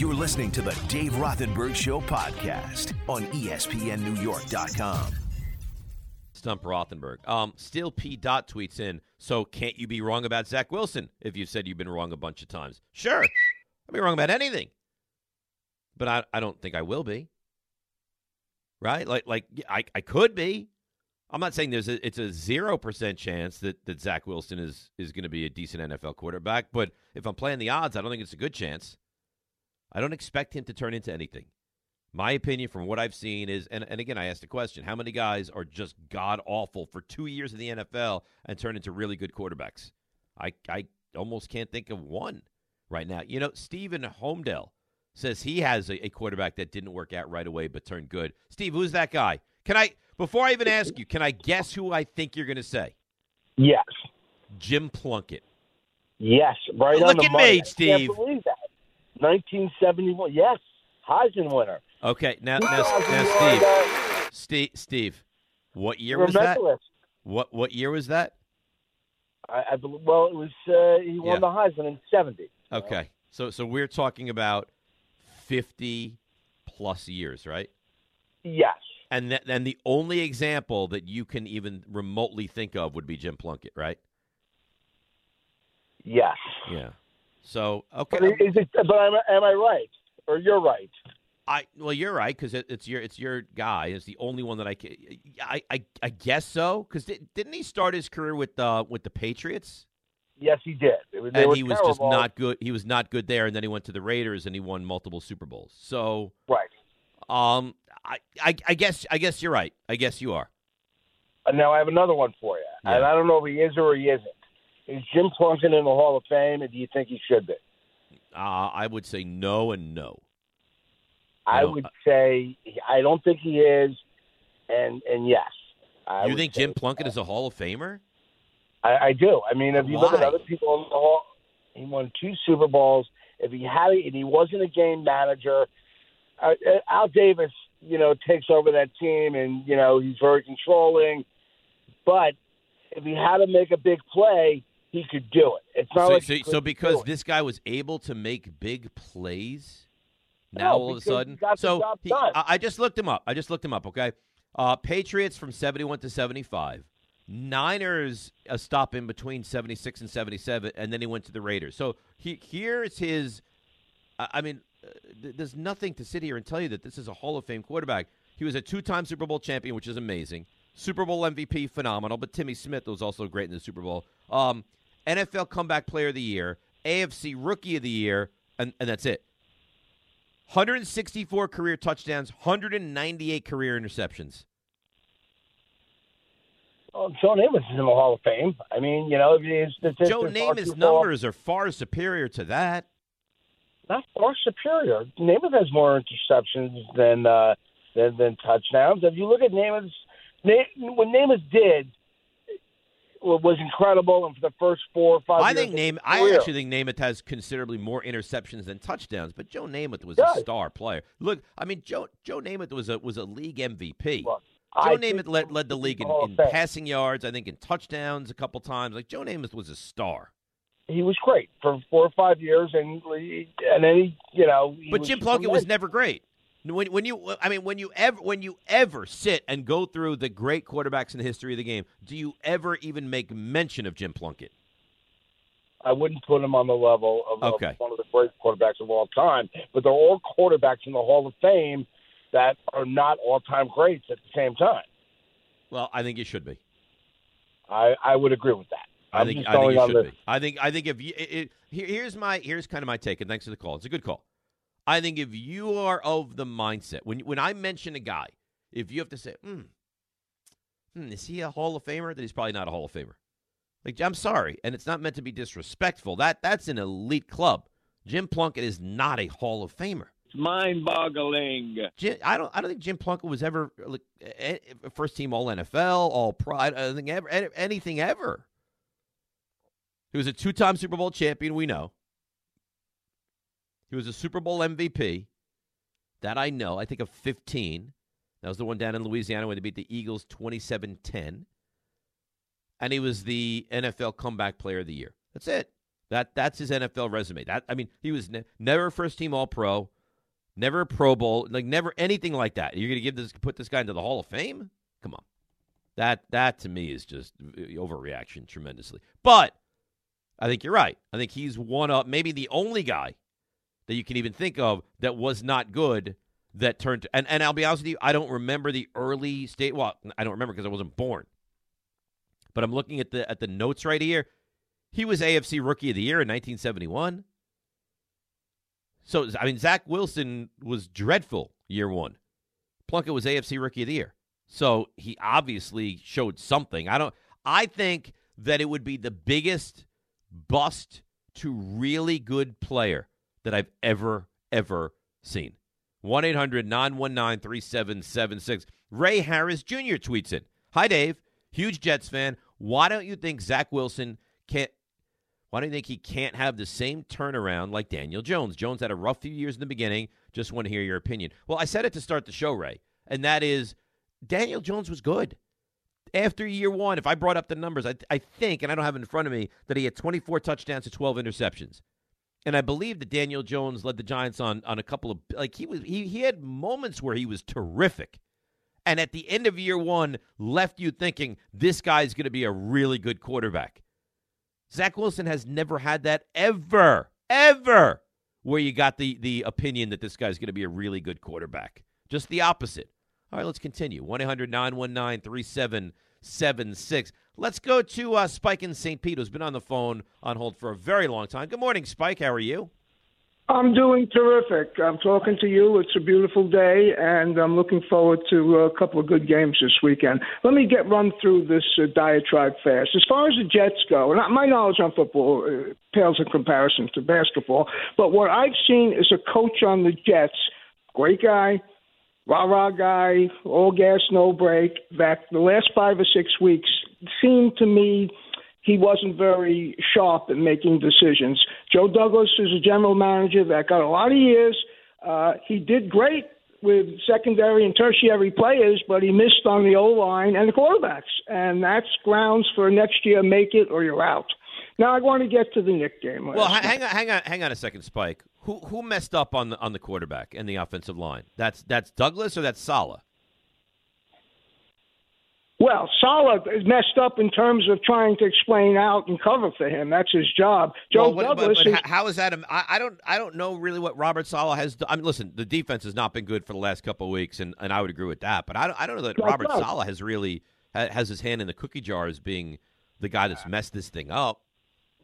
You're listening to the Dave Rothenberg Show podcast on ESPNNewYork.com. Stump Rothenberg. Um, Still P. Dot tweets in, so can't you be wrong about Zach Wilson if you said you've been wrong a bunch of times? Sure. I'll be wrong about anything. But I, I don't think I will be. Right? Like like I, I could be. I'm not saying there's a it's a zero percent chance that, that Zach Wilson is is gonna be a decent NFL quarterback, but if I'm playing the odds, I don't think it's a good chance. I don't expect him to turn into anything. My opinion from what I've seen is, and, and again, I asked the question how many guys are just god awful for two years in the NFL and turn into really good quarterbacks? I, I almost can't think of one right now. You know, Stephen Holmdel says he has a, a quarterback that didn't work out right away but turned good. Steve, who's that guy? Can I, before I even ask you, can I guess who I think you're going to say? Yes. Jim Plunkett. Yes. Right oh, Look on the at money. me, I can't Steve. believe that. 1971. Yes. Heisman winner. Okay, now, now, now Steve, uh, Steve, Steve, what year was that? What what year was that? I, I believe, well, it was uh, he won Yeah. the Heisman in 70. Okay, so so we're talking about fifty plus years, right? Yes. And and the only example that you can even remotely think of would be Jim Plunkett, right? Yes. Yeah. So okay, But, is it, but am, I- am I right? Or you're right? I well, you're right because it, it's your it's your guy. It's the only one that I can. I I, I guess so because didn't he start his career with uh with the Patriots? Yes, he did. Was, and he was just not good. He was not good there, and then he went to the Raiders and he won multiple Super Bowls. So, right. um, I, I, I guess, I guess you're right. I guess you are. And now I have another one for you, Yeah. and I don't know if he is or he isn't. Is Jim Plunkett in the Hall of Fame, and do you think he should be? Uh, I would say no and no. I would say I don't think he is, and and yes. I you think Jim Plunkett is a Hall of Famer? I, I do. I mean, if you look at other people in the hall, he won two Super Bowls. If he had, and he wasn't a game manager, uh, uh, Al Davis, you know, takes over that team, and you know he's very controlling. But if he had to make a big play, he could do it. It's not So, like so, so because this guy was able to make big plays, now No, all of a sudden, so he-. I, just looked him up. I just looked him up. Okay, uh, Patriots from seventy-one to seventy-five. Niners a stop in between seventy-six and seventy-seven, and then he went to the Raiders. So he, here's his. I mean, uh, th- there's nothing to sit here and tell you that this is a Hall of Fame quarterback. He was a two-time Super Bowl champion, which is amazing. Super Bowl MVP, phenomenal. But Timmy Smith was also great in the Super Bowl. Um, NFL Comeback Player of the Year, AFC Rookie of the Year, and, and that's it. 164 career touchdowns, 198 career interceptions. Oh, Joe Namath is in the Hall of Fame. I mean, you know, if his statistics Joe Namath's numbers are far superior to that. not far superior. Namath has more interceptions than uh, than, than touchdowns. If you look at Namath's, Na- what Namath did was incredible, and for the first four or five, I years think Namath. I actually think Namath has considerably more interceptions than touchdowns. But Joe Namath was a star player. Look, I mean, Joe Joe Namath was a was a league MVP. Look, Joe I Namath led, led the league in, in passing yards. I think in touchdowns a couple times. Like Joe Namath was a star. He was great for four or five years, and and then he, you know, he But Jim Plunkett was never great. When, when you, I mean, when you ever, when you ever sit and go through the great quarterbacks in the history of the game, do you ever even make mention of Jim Plunkett? I wouldn't put him on the level of, of one of the great quarterbacks of all time, but they're all quarterbacks in the Hall of Fame that are not all-time greats at the same time. Well, I think you should be. I, I would agree with that. I I'm think I think you should be. I think I think if you, it, it, here, here's my here's kind of my take, and thanks for the call. It's a good call. I think if you are of the mindset when when I mention a guy, if you have to say, hmm, hmm, is he a Hall of Famer? Then he's probably not a Hall of Famer. Like I'm sorry, and it's not meant to be disrespectful. That that's an elite club. Jim Plunkett is not a Hall of Famer. It's mind-boggling. Jim, I don't. I don't think Jim Plunkett was ever like first team All NFL, All Pro. I don't think ever anything ever. He was a two-time Super Bowl champion. We know. He was a Super Bowl MVP. That I know. I think of 15. That was the one down in Louisiana when they beat the Eagles 27-10. And he was the NFL Comeback Player of the Year. That's it. That that's his NFL resume. That I mean, he was ne- never first team All Pro, never Pro Bowl, like never anything like that. You're going to give this put this guy into the Hall of Fame? Come on. That that to me is just uh, overreaction tremendously. But I think you're right. I think he's one up, maybe the only guy that you can even think of that was not good that turned. To, and and I'll be honest with you, I don't remember the early state. Well, I don't remember because I wasn't born. But I'm looking at the at the notes right here. He was AFC Rookie of the Year in 1971. So I mean, Zach Wilson was dreadful year one. Plunkett was AFC Rookie of the Year. So he obviously showed something. I don't. I think that it would be the biggest bust to really good player that I've ever ever seen. 1 800 919 3776. Ray Harris Jr. tweets in Hi, Dave. Huge Jets fan. Why don't you think Zach Wilson can't? Why do you think he can't have the same turnaround like Daniel Jones? Jones had a rough few years in the beginning. Just want to hear your opinion. Well, I said it to start the show, Ray, and that is Daniel Jones was good. After year one, if I brought up the numbers, I, I think, and I don't have it in front of me, that he had 24 touchdowns to 12 interceptions. And I believe that Daniel Jones led the Giants on on a couple of like he was he he had moments where he was terrific. And at the end of year 1 left you thinking this guy's going to be a really good quarterback. Zach Wilson has never had that ever, ever, where you got the the opinion that this guy's going to be a really good quarterback. Just the opposite. All right, let's continue. 1 800 919 3776. Let's go to uh, Spike in St. Pete, who's been on the phone on hold for a very long time. Good morning, Spike. How are you? I'm doing terrific. I'm talking to you. It's a beautiful day, and I'm looking forward to a couple of good games this weekend. Let me get run through this uh, diatribe fast. As far as the Jets go, and my knowledge on football uh, pales in comparison to basketball, but what I've seen is a coach on the Jets, great guy, rah rah guy, all gas, no break, that the last five or six weeks seemed to me he wasn't very sharp in making decisions. Joe Douglas is a general manager that got a lot of years. Uh, he did great with secondary and tertiary players, but he missed on the O line and the quarterbacks, and that's grounds for next year. Make it or you're out. Now I want to get to the Knick game. Well, hang on, hang on, hang on a second, Spike. Who who messed up on the on the quarterback and the offensive line? That's that's Douglas or that's Saleh? Well, Saleh messed up in terms of trying to explain out and cover for him. That's his job. Joe well, Douglas. But, but is, how is that? I, I, don't. I don't know really what Robert Saleh has. I mean, listen, the defense has not been good for the last couple of weeks, and, and I would agree with that. But I don't. I don't know that Robert. Saleh has really has his hand in the cookie jar as being the guy that's messed this thing up.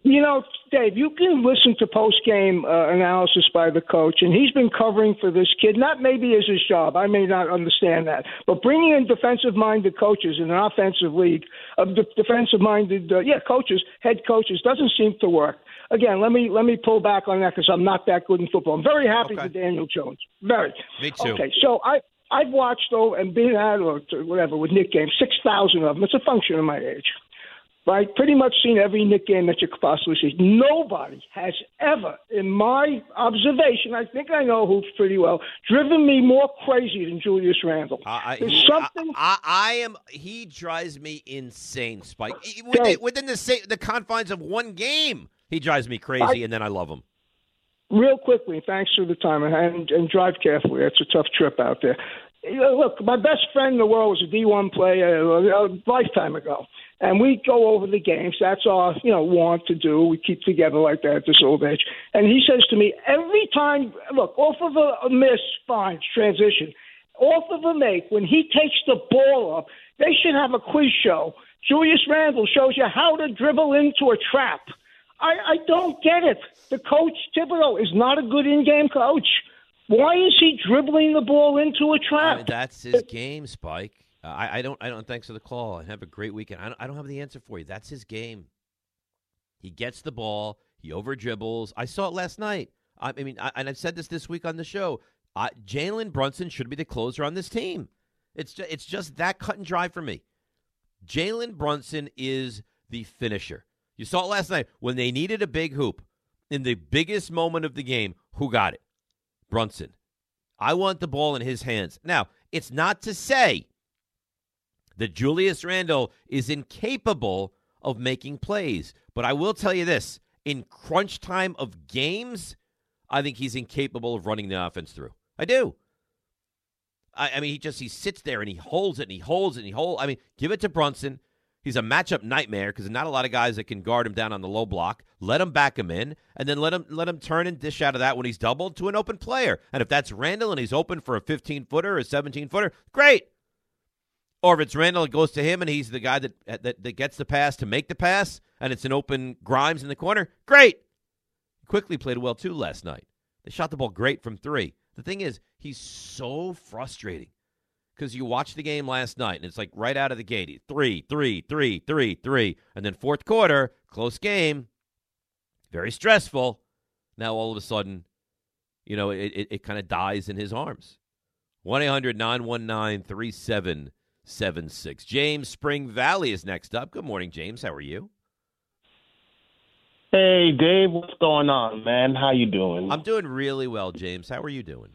You know, Dave, you can listen to post game uh, analysis by the coach, and he's been covering for this kid. Not maybe as his job. I may not understand that, but bringing in defensive minded coaches in an offensive league, uh, defensive minded, uh, yeah, coaches, head coaches, doesn't seem to work. Again, let me let me pull back on that because I'm not that good in football. I'm very happy okay. for Daniel Jones. Very. Me too. Okay, so I. I've watched though and been at or whatever with Knick games, six thousand of them. It's a function of my age right? Pretty much seen every Knick game that you could possibly see. Nobody has ever, in my observation, I think I know hoops pretty well, driven me more crazy than Julius Randle. Uh, There's something. I, I, I, am. He drives me insane, Spike. Within, within the the confines of one game, he drives me crazy, I, and then I love him. Real quickly, thanks for the time, and, and, and drive carefully. It's a tough trip out there. Look, my best friend in the world was a D1 player uh, a lifetime ago and we go over the games. That's our, you know, want to do. We keep together like that at this old age. And he says to me every time, look, off of a, a miss, fine, transition. Off of a make, when he takes the ball up, they should have a quiz show. Julius Randle shows you how to dribble into a trap. I, I don't get it. The coach Thibodeau is not a good in-game coach. Why is he dribbling the ball into a trap? Mean, that's his game, Spike. Uh, I, I, don't. I don't. Thanks for the call and have a great weekend. I don't, I don't have the answer for you. That's his game. He gets the ball. He over dribbles. I saw it last night. I, I mean, I, and I've said this this week on the show. Uh, Jalen Brunson should be the closer on this team. It's just, it's just that cut and dry for me. Jalen Brunson is the finisher. You saw it last night when they needed a big hoop in the biggest moment of the game. Who got it? Brunson. I want the ball in his hands. Now, it's not to say that Julius Randle is incapable of making plays. But I will tell you this in crunch time of games, I think he's incapable of running the offense through. I do. I, I mean, he just he sits there and he holds it and he holds it and he holds. I mean, give it to Brunson. He's a matchup nightmare because not a lot of guys that can guard him down on the low block. Let him back him in, and then let him let him turn and dish out of that when he's doubled to an open player. And if that's Randle and he's open for a 15 footer or a 17 footer, great. Or if it's Randle, it goes to him and he's the guy that, that that gets the pass to make the pass, and it's an open Grimes in the corner, great. Quickly played well too last night. They shot the ball great from three. The thing is, he's so frustrating because you watched the game last night and it's like right out of the gate three, three, three, three, three. And then fourth quarter, close game, very stressful. Now all of a sudden, you know, it, it, it kind of dies in his arms. 1 800 919 3776. James Spring Valley is next up. Good morning, James. How are you? Hey, Dave, what's going on, man? How you doing? I'm doing really well, James. How are you doing?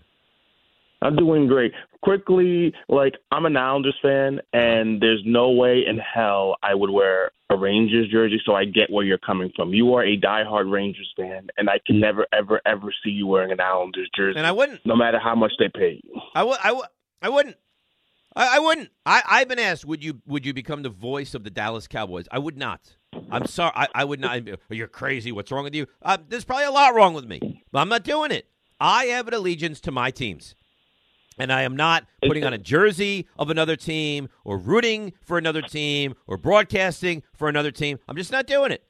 I'm doing great. Quickly, like I'm an Islanders fan, and there's no way in hell I would wear a Rangers jersey. So I get where you're coming from. You are a diehard Rangers fan, and I can never, ever, ever see you wearing an Islanders jersey. And I wouldn't, no matter how much they pay you. I would, I would, I wouldn't. I, I wouldn't. I, I've been asked, would you, would you become the voice of the Dallas Cowboys? I would not. I'm sorry. I, I would not. You're crazy. What's wrong with you? Uh, there's probably a lot wrong with me, but I'm not doing it. I have an allegiance to my teams. And I am not putting on a jersey of another team or rooting for another team or broadcasting for another team. I'm just not doing it.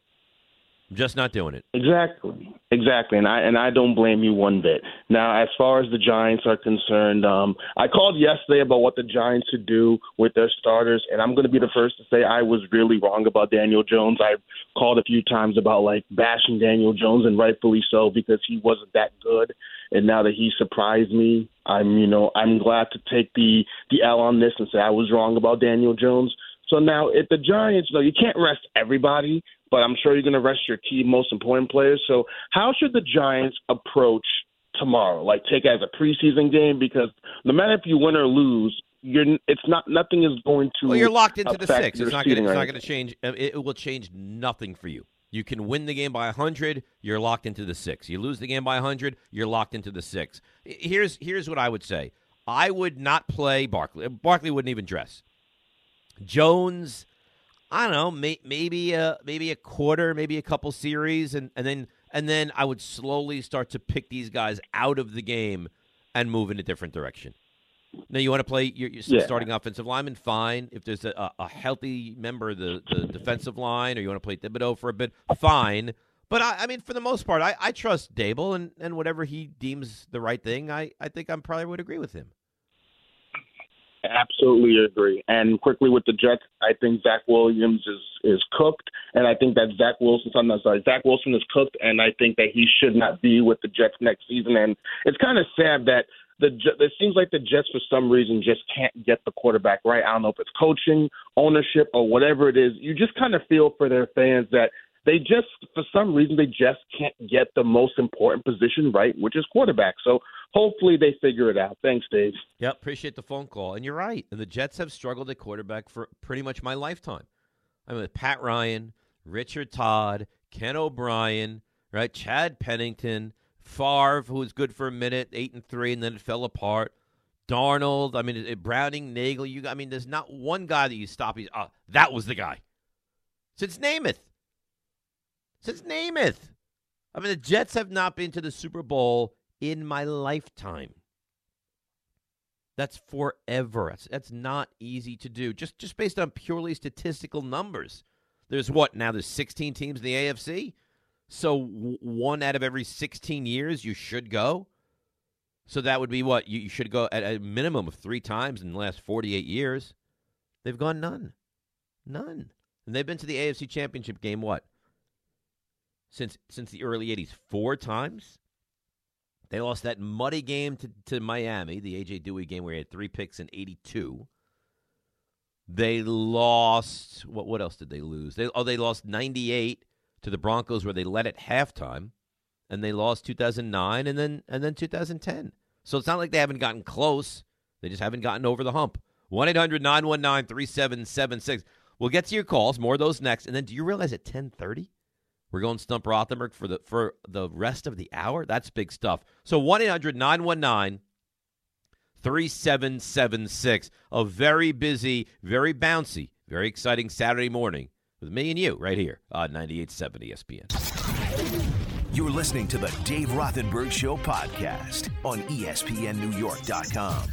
I'm just not doing it. Exactly, exactly, and I and I don't blame you one bit. Now, as far as the Giants are concerned, um, I called yesterday about what the Giants should do with their starters, and I'm going to be the first to say I was really wrong about Daniel Jones. I've called a few times about like bashing Daniel Jones, and rightfully so because he wasn't that good. And now that he surprised me, I'm you know I'm glad to take the the L on this and say I was wrong about Daniel Jones. So now, at the Giants, you know, you can't rest everybody, but I'm sure you're going to rest your key, most important players. So, how should the Giants approach tomorrow? Like, take it as a preseason game because no matter if you win or lose, you're it's not nothing is going to. Well, you're locked into the six. It's not going. It's not going to change. It will change nothing for you. You can win the game by 100, you're locked into the 6. You lose the game by 100, you're locked into the 6. Here's here's what I would say. I would not play Barkley. Barkley wouldn't even dress. Jones, I don't know, may, maybe a maybe a quarter, maybe a couple series, and, and then and then I would slowly start to pick these guys out of the game and move in a different direction. Now you want to play your, your yeah. starting offensive lineman, fine. If there's a, a healthy member of the, the defensive line, or you want to play Thibodeaux for a bit, fine. But I, I mean, for the most part, I, I trust Daboll and, and whatever he deems the right thing, I, I think I probably would agree with him. Absolutely agree. And quickly with the Jets, I think Zach Williams is is cooked, and I think that Zach Wilson, I'm not sorry, Zach Wilson is cooked, and I think that he should not be with the Jets next season. And it's kind of sad that the it seems like the Jets for some reason just can't get the quarterback right. I don't know if it's coaching, ownership, or whatever it is. You just kind of feel for their fans that they just for some reason they just can't get the most important position right, which is quarterback. So hopefully they figure it out. Thanks, Dave. Yep, appreciate the phone call. And you're right. And the Jets have struggled at quarterback for pretty much my lifetime. I mean, Pat Ryan, Richard Todd, Ken O'Brien, right? Chad Pennington, Favre, who was good for a minute, eight and three, and then it fell apart. Darnold, I mean, Browning, Nagle. You, I mean, there's not one guy that you stop. He's, oh, ah, that was the guy. Since Namath. Since Namath. I mean, the Jets have not been to the Super Bowl in my lifetime. That's forever. That's, that's not easy to do. Just just based on purely statistical numbers. There's what now? There's 16 teams in the AFC. So one out of every 16 years you should go. So that would be what you, should go at a minimum of three times in the last 48 years. They've gone none, none, and they've been to the AFC Championship game what since since the early 80s four times. They lost that muddy game to, to Miami, the AJ Duhe game where he had three picks in 82. They lost what what else did they lose? They oh they lost 98 to the Broncos where they led at halftime, and they lost 2009 and then and then 2010. So it's not like they haven't gotten close; they just haven't gotten over the hump. 1-800-919-3776. We'll get to your calls. More of those next. And then, do you realize at 10:30 We're going Stump Rothenberg for the for the rest of the hour. That's big stuff. So 1 800 919 3776. A very busy, very bouncy, very exciting Saturday morning with me and you right here on 98.7 ESPN. You're listening to the Dave Rothenberg Show podcast on ESPNNewYork.com.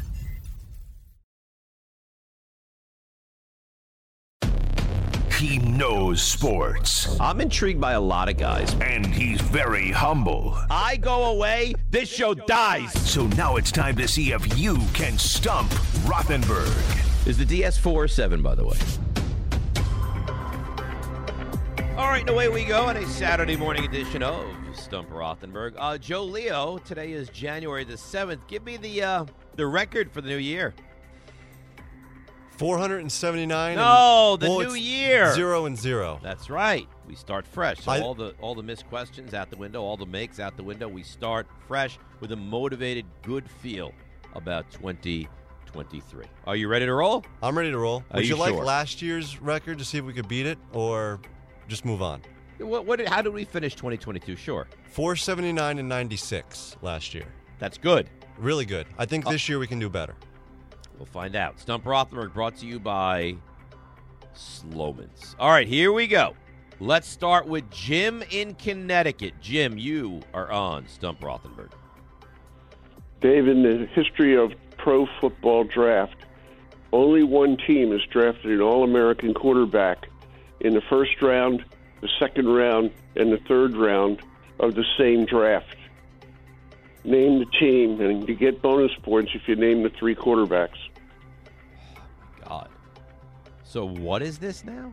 He knows sports, I'm intrigued by a lot of guys. and he's very humble. I go away, this show dies. So now it's time to see if you can stump Rothenberg. Is the DS4 or 7, by the way? All right, and away we go on a Saturday morning edition of Stump Rothenberg. Uh, Joe Leo, today is January the 7th. Give me the uh, the record for the new year. 479. No, and- the well, new year. Zero and zero. That's right. We start fresh. So I- all the all the missed questions out the window, all the makes out the window. We start fresh with a motivated, good feel about 2023. Are you ready to roll? I'm ready to roll. Are Would you you, like last year's record to see if we could beat it or just move on? What, what how did we finish 2022? Sure. 479 and 96 last year. That's good. Really good. I think Uh, this year we can do better. We'll find out. Stump Rothenberg brought to you by Slomans. All right, here we go. Let's start with Jim in Connecticut. Jim, you are on Stump Rothenberg. Dave, in the history of pro football draft, only one team has drafted an All American quarterback in the first round, the second round, and the third round of the same draft. Name the team, and you get bonus points if you name the three quarterbacks. God. So what is this now?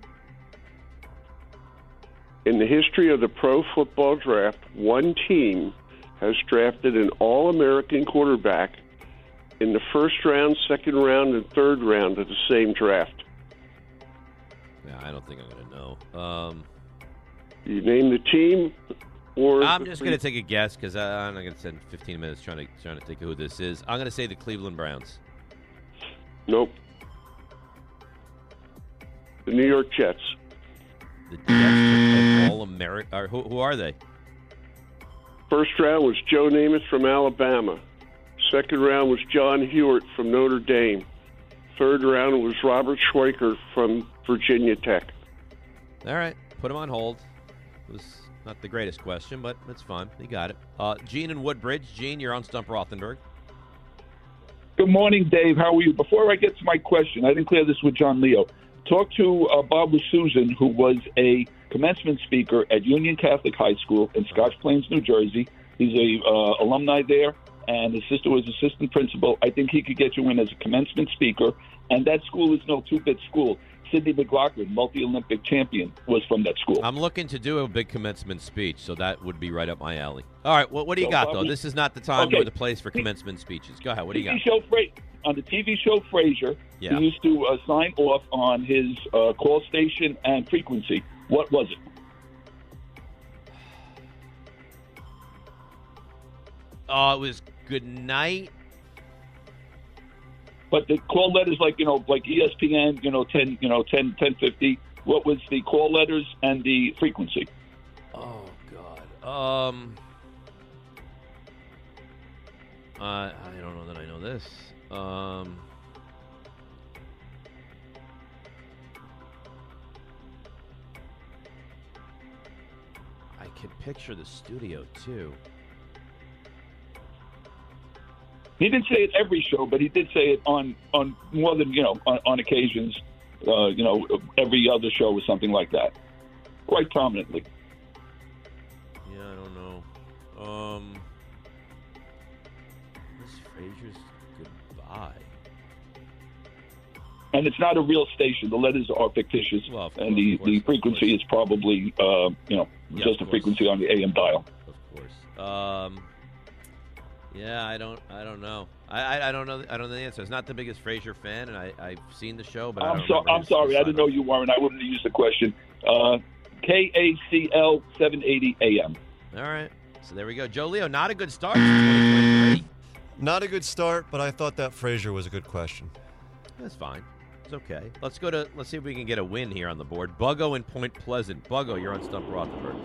In the history of the pro football draft, one team has drafted an All American quarterback in the first round, second round, and third round of the same draft. Yeah, I don't think I'm going to know. Um, You name the team, or I'm just going to take a guess because I'm not going to spend 15 minutes trying to trying to think of who this is. I'm going to say the Cleveland Browns. Nope. The New York Jets. The Jets All American. Who, who are they? First round was Joe Namath from Alabama. Second round was John Huarte from Notre Dame. Third round was Robert Schweickert from Virginia Tech. All right, put him on hold. It was not the greatest question, but it's fine. You got it. Uh, Gene and Woodbridge. Gene, you're on Stump Rothenberg. Good morning, Dave. How are you? Before I get to my question, I didn't clear this with John Leo. Talk to uh, Bob Susan, who was a commencement speaker at Union Catholic High School in Scotch Plains, New Jersey. He's a uh, alumni there, and his sister was assistant principal. I think he could get you in as a commencement speaker. And that school is no two-bit school. Sydney McLaughlin, multi-Olympic champion, was from that school. I'm looking to do a big commencement speech, so that would be right up my alley. All right, what, what do you So, got, though? This is not the time Okay. or the place for commencement speeches. Go ahead. What do you got? Show Fra- on the TV show Frasier, Yeah. he used to uh, sign off on his uh, call station and frequency. What was it? Oh, it was good night. But the call letters, like you know, like ESPN, you know, ten, you know, 10, 10, 50, What was the call letters and the frequency? Oh God. Um. Uh, I don't know that I know this. Um. I can picture the studio too. He didn't say it every show, but he did say it on on more than you know on, on occasions. Uh, you know, every other show or something like that, quite prominently. Yeah, I don't know. Um. Miss Frasier's goodbye. And it's not a real station. The letters are fictitious, Well, of and the, course, the frequency is probably uh, you know Yeah, just a frequency on the AM dial. Of course. Um. Yeah, I don't. I don't know. I, I, I don't know. I don't know the answer. It's not the biggest Frasier fan, and I, I've seen the show, but I I'm don't so, I'm sorry, I didn't know you weren't. I wouldn't have used the question. Uh, KACL 780 AM. All right. So there we go. Joe Leo, not a good start Not a good start, but I thought that Frasier was a good question. That's fine. It's okay. Let's go to. Let's see if we can get a win here on the board. Buggo in Point Pleasant. Buggo, you're on Stump Rothenberg.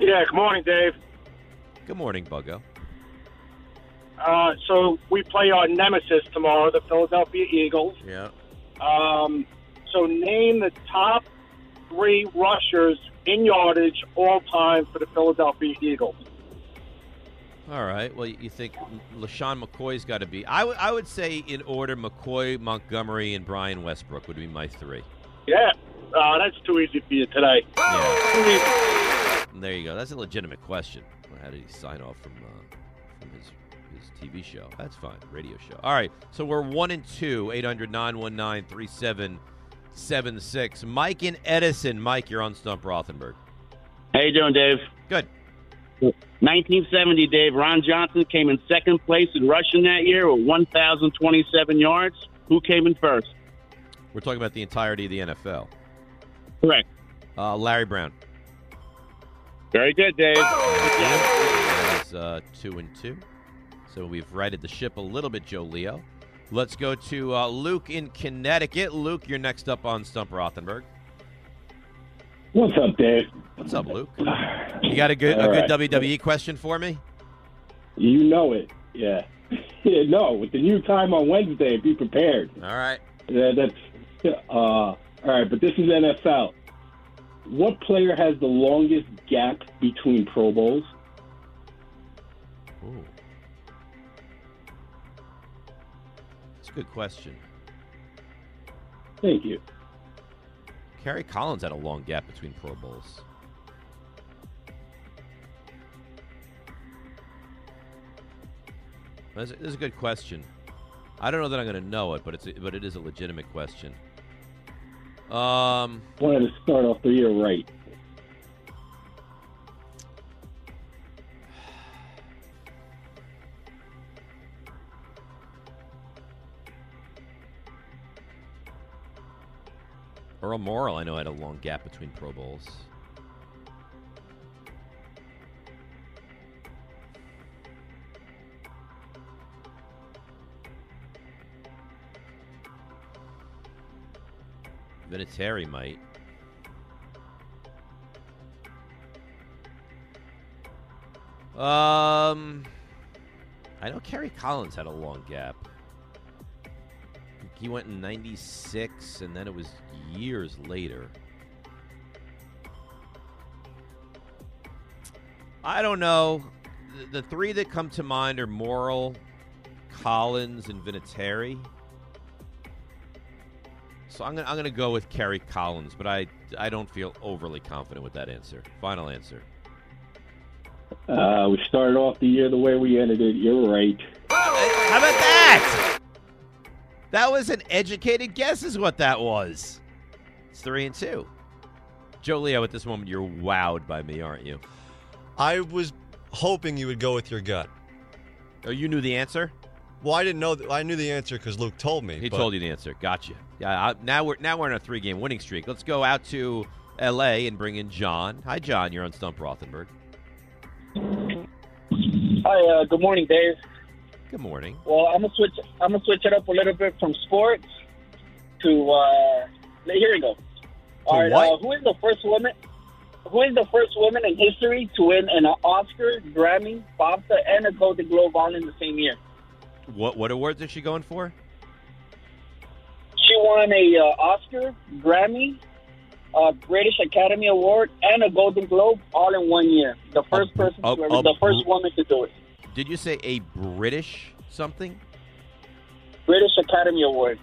Yeah, good morning, Dave. Good morning, Buggo. Uh, so we play our nemesis tomorrow, the Philadelphia Eagles. Yeah. Um, so name the top three rushers in yardage all time for the Philadelphia Eagles. All right. Well, you think LeSean McCoy's got to be. I would- say in order McCoy, Montgomery, and Brian Westbrook would be my three. Yeah, uh, that's too easy for you today. And there you go. That's a legitimate question. How did he sign off from uh, from his his TV show? That's fine. Radio show. All right. So we're one and two. 800 919 3776. Mike and Edison. Mike, you're on Stump Rothenberg. How you doing, Dave? Good. 1970, Dave. Ron Johnson came in second place in rushing that year with 1,027 yards. Who came in first? We're talking about the entirety of the NFL. Correct. Uh, Larry Brown. Very good, Dave. That's uh, two and two. So we've righted the ship a little bit, Joe Leo. Let's go to uh, Luke in Connecticut. Luke, you're next up on Stump Rothenberg. What's up, Dave? What's up, Luke? You got a good a good right. WWE question for me? You know it. Yeah. yeah. No, with the new time on Wednesday, be prepared. All right. Yeah, that's uh, all right. But this is NFL. What player has the longest gap between Pro Bowls? Good question. Thank you. Kerry Collins had a long gap between Pro Bowls. A, that's a good question. I don't know that I'm going to know it, but it's a, but it is a legitimate question. Um, Wanted to start off the year right. Earl Morrall, I know had a long gap between Pro Bowls. Vinatieri might. Um, I know Kerry Collins had a long gap. He went in 96, and then it was years later. I don't know. The, the three that come to mind are Morrall, Collins, and Vinatieri. So I'm gonna I'm gonna go with Kerry Collins, but I I don't feel overly confident with that answer. Final answer. Uh, we started off the year the way we ended it. You're right. How about that? That was an educated guess, is what that was. It's three and two. Joe Leo, at this moment, you're wowed by me, aren't you? I was hoping you would go with your gut. Oh, you knew the answer? Well, I didn't know. Th- I knew the answer because Luke told me. He but- told you the answer. Gotcha. Yeah. I, now we're now we're in a three game winning streak. Let's go out to L.A. and bring in John. Hi, John. You're on Stump Rothenberg. Hi, uh, good morning, Dave. Good morning. Well, I'm gonna switch. I'm gonna switch it up a little bit from sports to. Uh, here we go. All right. Uh, who is the first woman? Who is the first woman in history to win an Oscar, Grammy, BAFTA, and a Golden Globe all in the same year? What what awards is she going for? She won a uh, Oscar, Grammy, a British Academy Award, and a Golden Globe all in one year. The first person, a- to, a the first woman to do it. Did you say a British something? British Academy Award.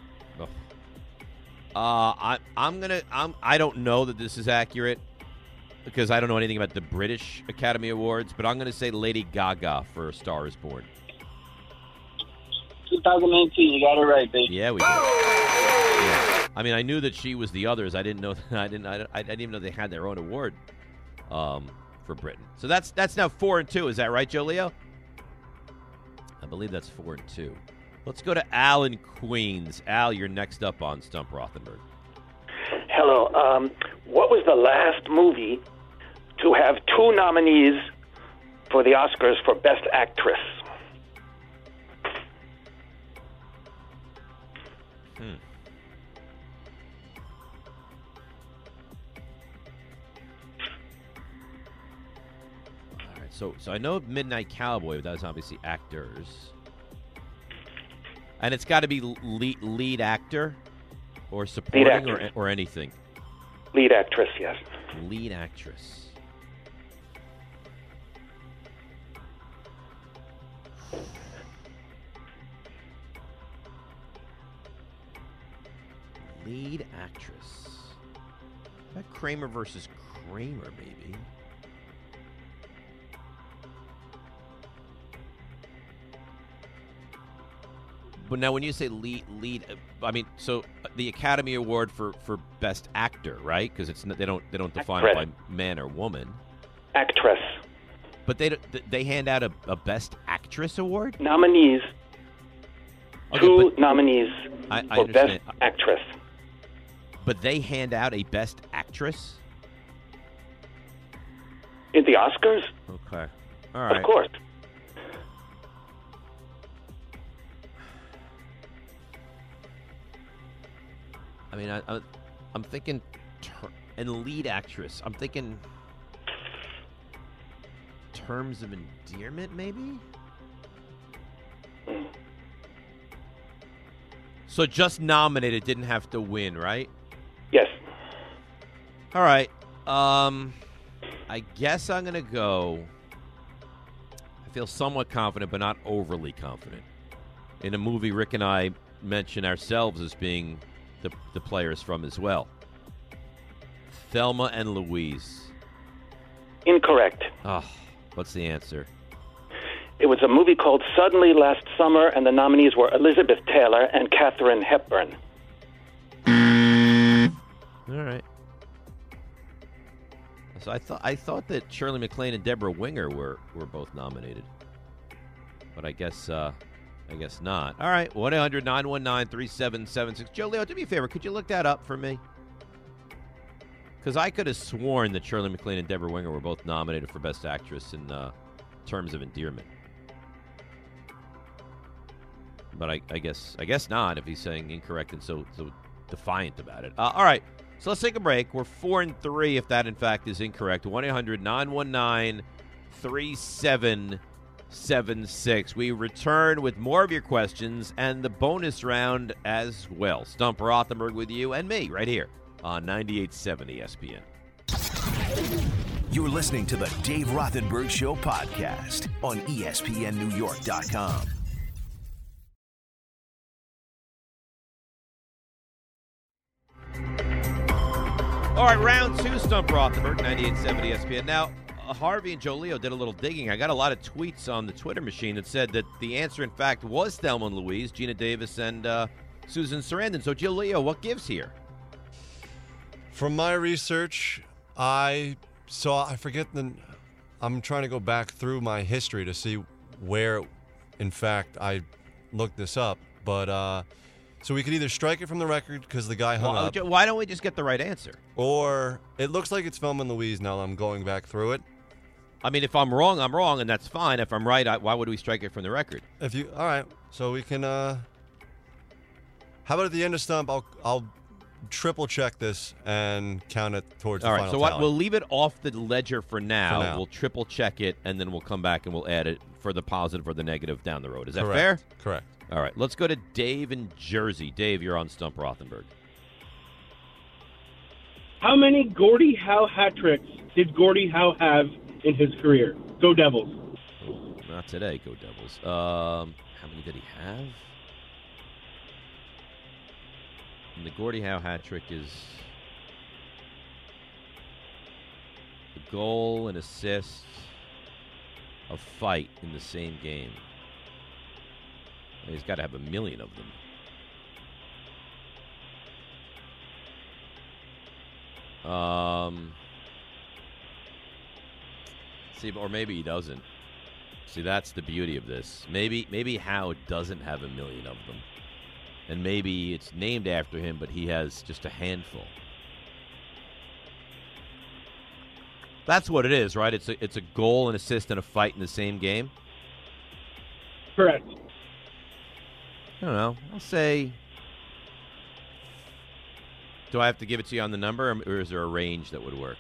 Uh, I, I'm gonna. I'm. I don't know that this is accurate because I don't know anything about the British Academy Awards. But I'm gonna say Lady Gaga for A Star Is Born. 2019. You got it right, baby. Yeah, we did. Yeah. I mean, I knew that she was the others. I didn't know. I didn't. I, I didn't even know they had their own award um, for Britain. So that's that's now four and two. Is that right, Joe Leo? I believe that's four and two. Let's go to Al in Queens. Al, you're next up on Stump Rothenberg. Hello. Um, what was the last movie to have two nominees for the Oscars for Best Actress? Hmm. So, so I know Midnight Cowboy, but that's obviously actors. And it's got to be lead, lead actor or supporting or, or anything. Lead actress, yes. Lead actress. Lead actress. Is that Kramer versus Kramer, maybe? But now, when you say lead, lead, I mean, so uh, the Academy Award for, for Best Actor, right? Because it's they don't they don't define it by man or woman. Actress. But they they hand out a, a Best Actress award. Nominees. Okay, Two nominees I, I for understand. Best Actress. But they hand out a Best Actress. In the Oscars? Okay. All right. Of course. I mean, I, I, I'm thinking, ter- and lead actress. I'm thinking terms of endearment, maybe. So just nominated, didn't have to win, right? Yes. All right. Um, I guess I'm gonna go. I feel somewhat confident, but not overly confident. In a movie, Rick and I mention ourselves as being the the players from as well. Thelma and Louise. Incorrect. Oh, what's the answer? It was a movie called Suddenly last summer, and the nominees were Elizabeth Taylor and Katharine Hepburn. All right. So I thought I thought that Shirley MacLaine and Debra Winger were were both nominated, but I guess uh, I guess not. All right, one 3776 Joe Leo, do me a favor. Could you look that up for me? Because I could have sworn that Shirley MacLaine and Debra Winger were both nominated for Best Actress in uh, Terms of Endearment. But I, I guess I guess not. If he's saying incorrect and so so defiant about it. Uh, all right, so let's take a break. We're four and three. If that in fact is incorrect, one 919 3776 We return with more of your questions and the bonus round as well. Stump Rothenberg with you and me right here on 98.7 ESPN. You're listening to the Dave Rothenberg Show podcast on ESPNNewYork.com. All right, round two, Stump Rothenberg, 9870 ESPN. Now, Harvey and Joe Leo did a little digging. I got a lot of tweets on the Twitter machine that said that the answer, in fact, was Thelma and Louise, Geena Davis, and uh, Susan Sarandon. So, Joe Leo, what gives here? From my research, I saw, I forget the, I'm trying to go back through my history to see where, in fact, I looked this up. But, uh, so we could either strike it from the record because the guy hung Well, up, why don't we just get the right answer? or it looks like it's Thelma and Louise now that I'm going back through it. I mean, if I'm wrong, I'm wrong, and that's fine. If I'm right, I, why would we strike it from the record? If you, all right, so we can, uh, how about at the end of Stump, I'll, I'll triple check this and count it towards All the right, final so what, we'll leave it off the ledger for now. For now. We'll triple check it, and then we'll come back and we'll add it for the positive or the negative down the road. Is that Correct. fair? Correct. All right, let's go to Dave in Jersey. Dave, you're on Stump Rothenberg. How many Gordie Howe hat tricks did Gordie Howe have in his career? Go Devils. Not today, go Devils. Um, how many did he have? And the Gordie Howe hat trick is a goal, an assist, a fight in the same game. He's got to have a million of them. Um, see, or maybe he doesn't. See, that's the beauty of this. Maybe, maybe Howe doesn't have a million of them, and maybe it's named after him, but he has just a handful. That's what it is, right? It's a it's a goal, an assist, and a fight in the same game. Correct. I don't know. I'll say. Do I have to give it to you on the number, or- or is there a range that would work?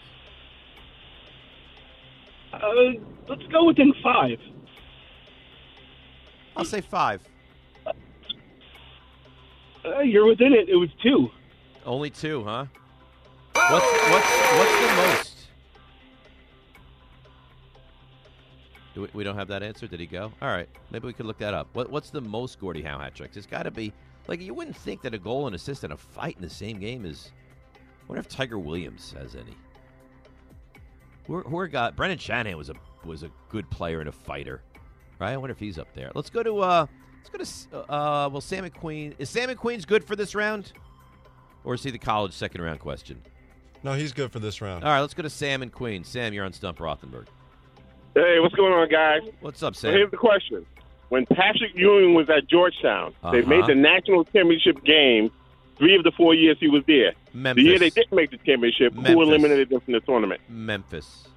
Uh, let's go within five. I'll say five. Uh, you're within it. It was two. Only two, huh? What's what's what's the most? Do we, we don't have that answer. Did he go? All right, maybe we could look that up. What what's the most Gordie Howe hat tricks? It's got to be like you wouldn't think that a goal and assist and a fight in the same game is. I wonder if Tiger Williams has any. Who, who are got? Brendan Shanahan was a was a good player and a fighter, right? I wonder if he's up there. Let's go to uh, let's go to uh, well, Sam McQueen. Is Sam McQueen's good for this round, or is he the college second round question? No, he's good for this round. All right, let's go to Sam and Queen. Sam, you're on Stump Rothenberg. Hey, what's going on, guys? What's up, So Sam? here's the question: When Patrick Ewing was at Georgetown, they Uh-huh. made the national championship game. Three of the four years he was there. Memphis. The year they didn't make the championship, Memphis. who eliminated them from the tournament? Memphis.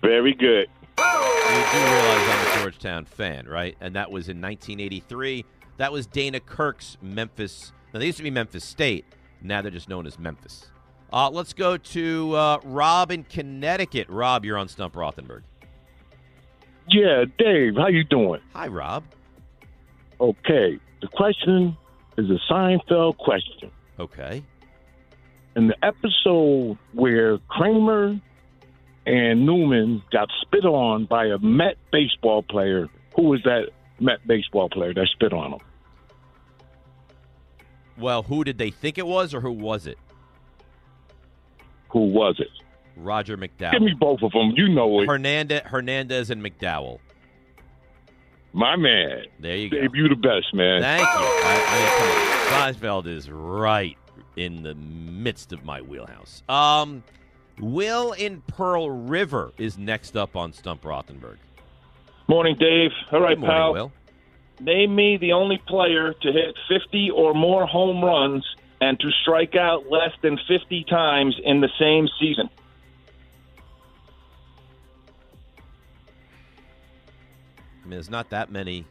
Very good. You do realize I'm a Georgetown fan, right? And that was in 1983. That was Dana Kirk's Memphis. Now, they used to be Memphis State. Now they're just known as Memphis. Uh, let's go to uh, Rob in Connecticut. Rob, you're on Stump Rothenberg. Yeah, Dave, how you doing? Hi, Rob. Okay, the question is a Seinfeld question. Okay. In the episode where Kramer and Newman got spit on by a Met baseball player, who was that Met baseball player that spit on him? Well, who did they think it was, or who was it? Who was it? Roger McDowell. Give me both of them. You know it. Hernandez, Hernandez and McDowell. My man. There you go. Dave, you the best, man. Thank you. I, I mean, come on. Seinfeld is right in the midst of my wheelhouse. Um, Will in Pearl River is next up on Stump Rothenberg. Morning, Dave. All right, Good morning, pal. Will. Name me the only player to hit 50 or more home runs and to strike out less than 50 times in the same season. Mean, there's not that many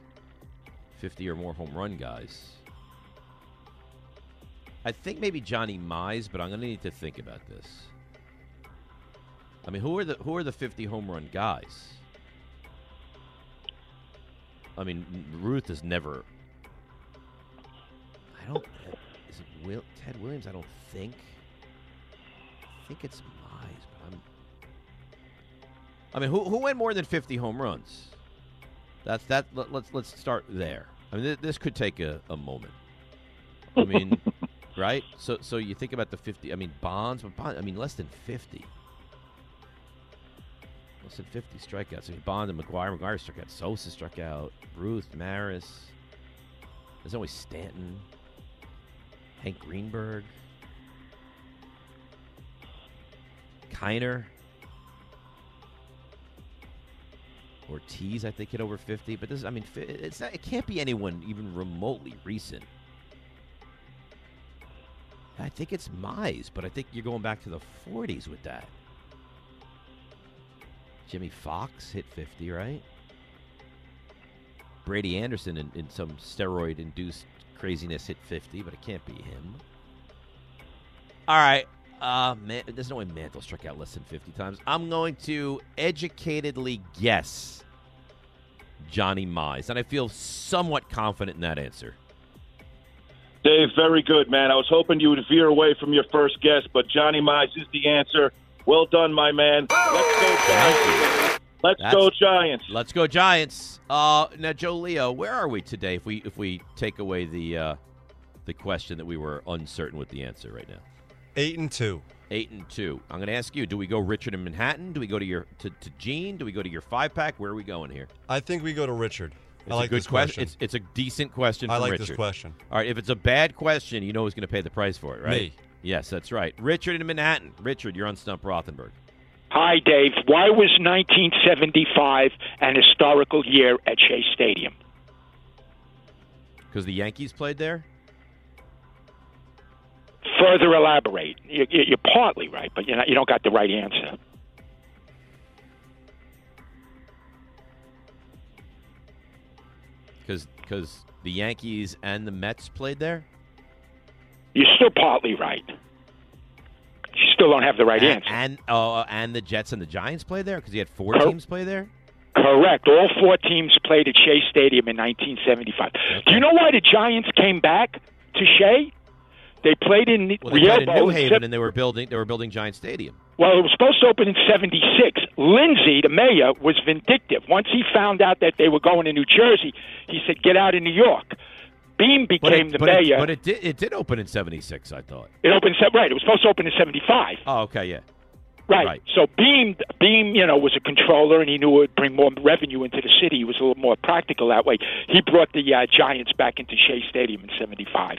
50 or more home run guys. I think maybe Johnny Mize, but I'm going to need to think about this. I mean, who are the who are the 50 home run guys? I mean, Ruth is never. I don't. Is it Will, Ted Williams? I don't think. I think it's Mize, but I'm. I mean, who who went more than 50 home runs? That's that. Let, let's let's start there. I mean, th- this could take a, a moment. I mean, right? So so you think about the 50. I mean, Bonds, but Bond, I mean, less than 50. Less than 50 strikeouts. I mean, Bond and McGwire. McGwire struck out. Sosa struck out. Ruth, Maris. There's always Stanton. Hank Greenberg. Kiner. Ortiz, I think, hit over 50. But this, I mean, it's not, it can't be anyone even remotely recent. I think it's Mize, but I think you're going back to the 40s with that. Jimmie Foxx hit 50, right? Brady Anderson in, in some steroid induced craziness hit 50, but it can't be him. All right. Uh, man, there's no way Mantle struck out less than 50 times. I'm going to educatedly guess Johnny Mize, and I feel somewhat confident in that answer. Dave, very good, man. I was hoping you would veer away from your first guess, but Johnny Mize is the answer. Well done, my man. Let's go Giants. Let's That's- go Giants. Let's go Giants. Uh, now, Joe Leo, where are we today? If we if we take away the uh, the question that we were uncertain with the answer right now, eight and two. Eight and two. I'm going to ask you: Do we go Richard in Manhattan? Do we go to your to, to Gene? Do we go to your five pack? Where are we going here? I think we go to Richard. It's I like a good this question. It's, it's a decent question. I from like Richard. this question. All right, if it's a bad question, you know who's going to pay the price for it, right? Me. Yes, that's right. Richard in Manhattan. Richard, you're on Stump Rothenberg. Hi, Dave. Why was 1975 an historical year at Shea Stadium? Because the Yankees played there. Further elaborate. You- you- You're partly right, but you're not, you don't got the right answer. Because the Yankees and the Mets played there. You're still partly right. You're still don't have the right and, answer. And uh, and the Jets and the Giants played there because you had four Cor- teams play there. Correct. All four teams played at Shea Stadium in 1975. Do you know why the Giants came back to Shea? They played in Well, they played in New Haven Sep- and they were building they were building Giant Stadium. Well, it was supposed to open in 76. Lindsay, the mayor, was vindictive. Once he found out that they were going to New Jersey, he said, get out of New York. Beame became it, the but mayor. It, but it did it did open in '76. I thought. It opened, right, it was supposed to open in 75. Oh, okay, yeah. Right. Right. So Beame, Beame, you know, was a comptroller, and he knew it would bring more revenue into the city. He was a little more practical that way. He brought the uh, Giants back into Shea Stadium in '75.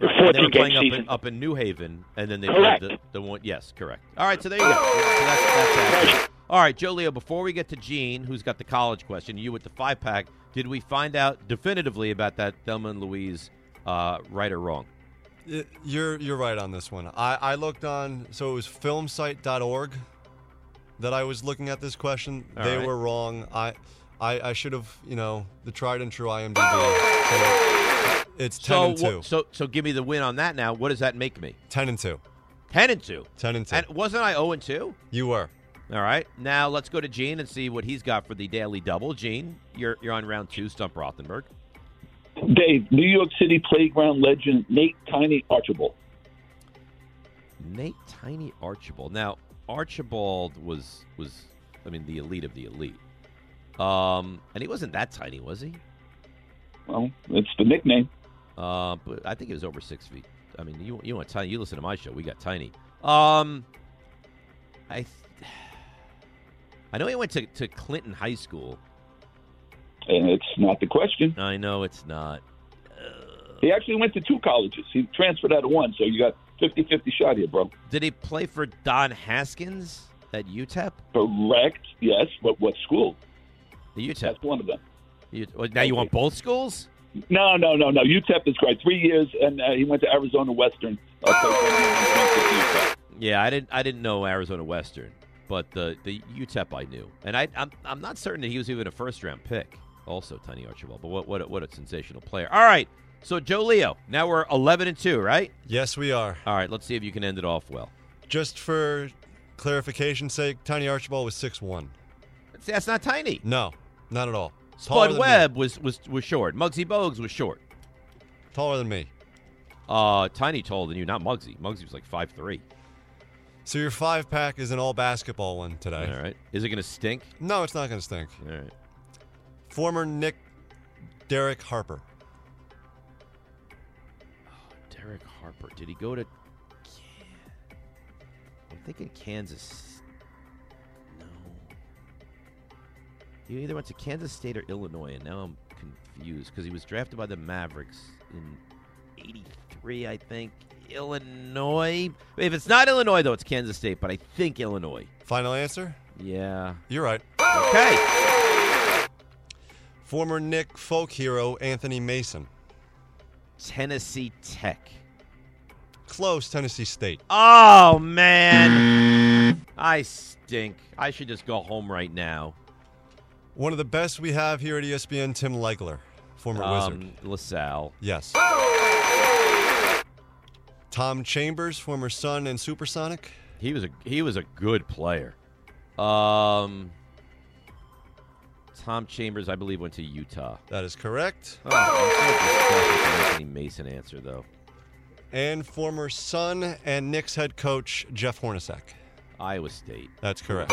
The Right. And they were game playing up in, up in New Haven, and then they Correct. played the, the one. Yes, correct. All right, so there you go. So that's, that's. All right, Joe Leo. Before we get to Gene, who's got the college question, you with the five pack. Did we find out definitively about that Thelma and Louise, uh, right or wrong? Y- You're you're right on this one. I, I looked on so it was filmsite.org that I was looking at this question. All they right. were wrong. I I, I should have, you know, the tried and true IMDb. So it's 10 so, and 2. so, so give me the win on that. Now, what does that make me? 10 and 2. Ten and two. 10 and 2. And wasn't I zero and two? you were. All right. Now let's go to Gene and see what he's got for the daily double. Gene, you're you're on round two. Stump Rothenberg. Dave, New York City playground legend Nate Tiny Archibald. Nate Tiny Archibald. Now Archibald was was I mean the elite of the elite. Um, and he wasn't that tiny, was he? Well, it's the nickname. Uh, but I think it was over six feet. I mean, you you want tiny? You listen to my show. We got tiny. Um, I th- I know he went to, to Clinton High School. And it's not the question. I know it's not. He actually went to two colleges. He transferred out of one, so you got 50-50 shot here, bro. Did he play for Don Haskins at UTEP? Correct. Yes, but what school? The UTEP. That's one of them. You, well, now you want both schools? No, no, no, no. UTEP is great. Three years, and uh, he went to Arizona Western. Uh, played. Yeah, I didn't I didn't know Arizona Western, but the the UTEP I knew, and I I'm, I'm not certain that he was even a first round pick. Also, Tiny Archibald, but what what a, what a sensational player! All right, so Joe Leo, now we're 11 and two, right? Yes, we are. All right, let's see if you can end it off well. Just for clarification's sake, Tiny Archibald was 6'1. That's, that's not tiny. No, not at all. Spud Webb was, was was short. Muggsy Bogues was short. Taller than me. Uh, tiny taller than you, not Muggsy. Muggsy was like five three. So your five pack is an all basketball one today. All right, is it going to stink? No, it's not going to stink. All right. Former Knick Derek Harper. Derek Harper. Did he go to? I'm thinking Kansas. He either went to Kansas State or Illinois, and now I'm confused because he was drafted by the Mavericks in '83, I think. Illinois. If it's not Illinois, though, it's Kansas State, but I think Illinois. Final answer? Yeah. You're right. Okay. Former Knick folk hero Anthony Mason. Tennessee Tech. Close, Tennessee State. Oh man, I stink. I should just go home right now. One of the best we have here at ESPN, Tim Legler, former Wizard. Um, La Salle. Yes. Tom Chambers, former Sun and Supersonic. He was a he was a good player. Um, Tom Chambers, I believe, went to Utah. That is correct. Oh, I'm so disgusted with the Anthony Mason answer though. And former Sun and Knicks head coach Jeff Hornacek. Iowa State. That's correct.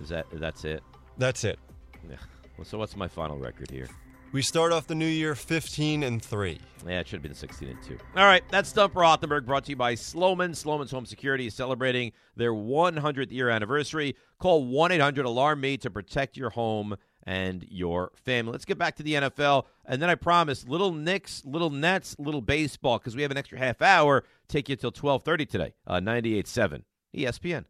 Is that that's it? That's it. Yeah. Well, so what's my final record here? We start off the new year 15 and 3. Yeah, it should have been 16 and 2. All right, that's Stump Rothenberg brought to you by Slomin. Slomin's Home Security is celebrating their 100th year anniversary. Call 1 800 Alarm Me to protect your home and your family. Let's get back to the NFL. And then I promise, little Knicks, little Nets, little baseball, because we have an extra half hour. Take you till 1230 today, uh, 98.7 ESPN.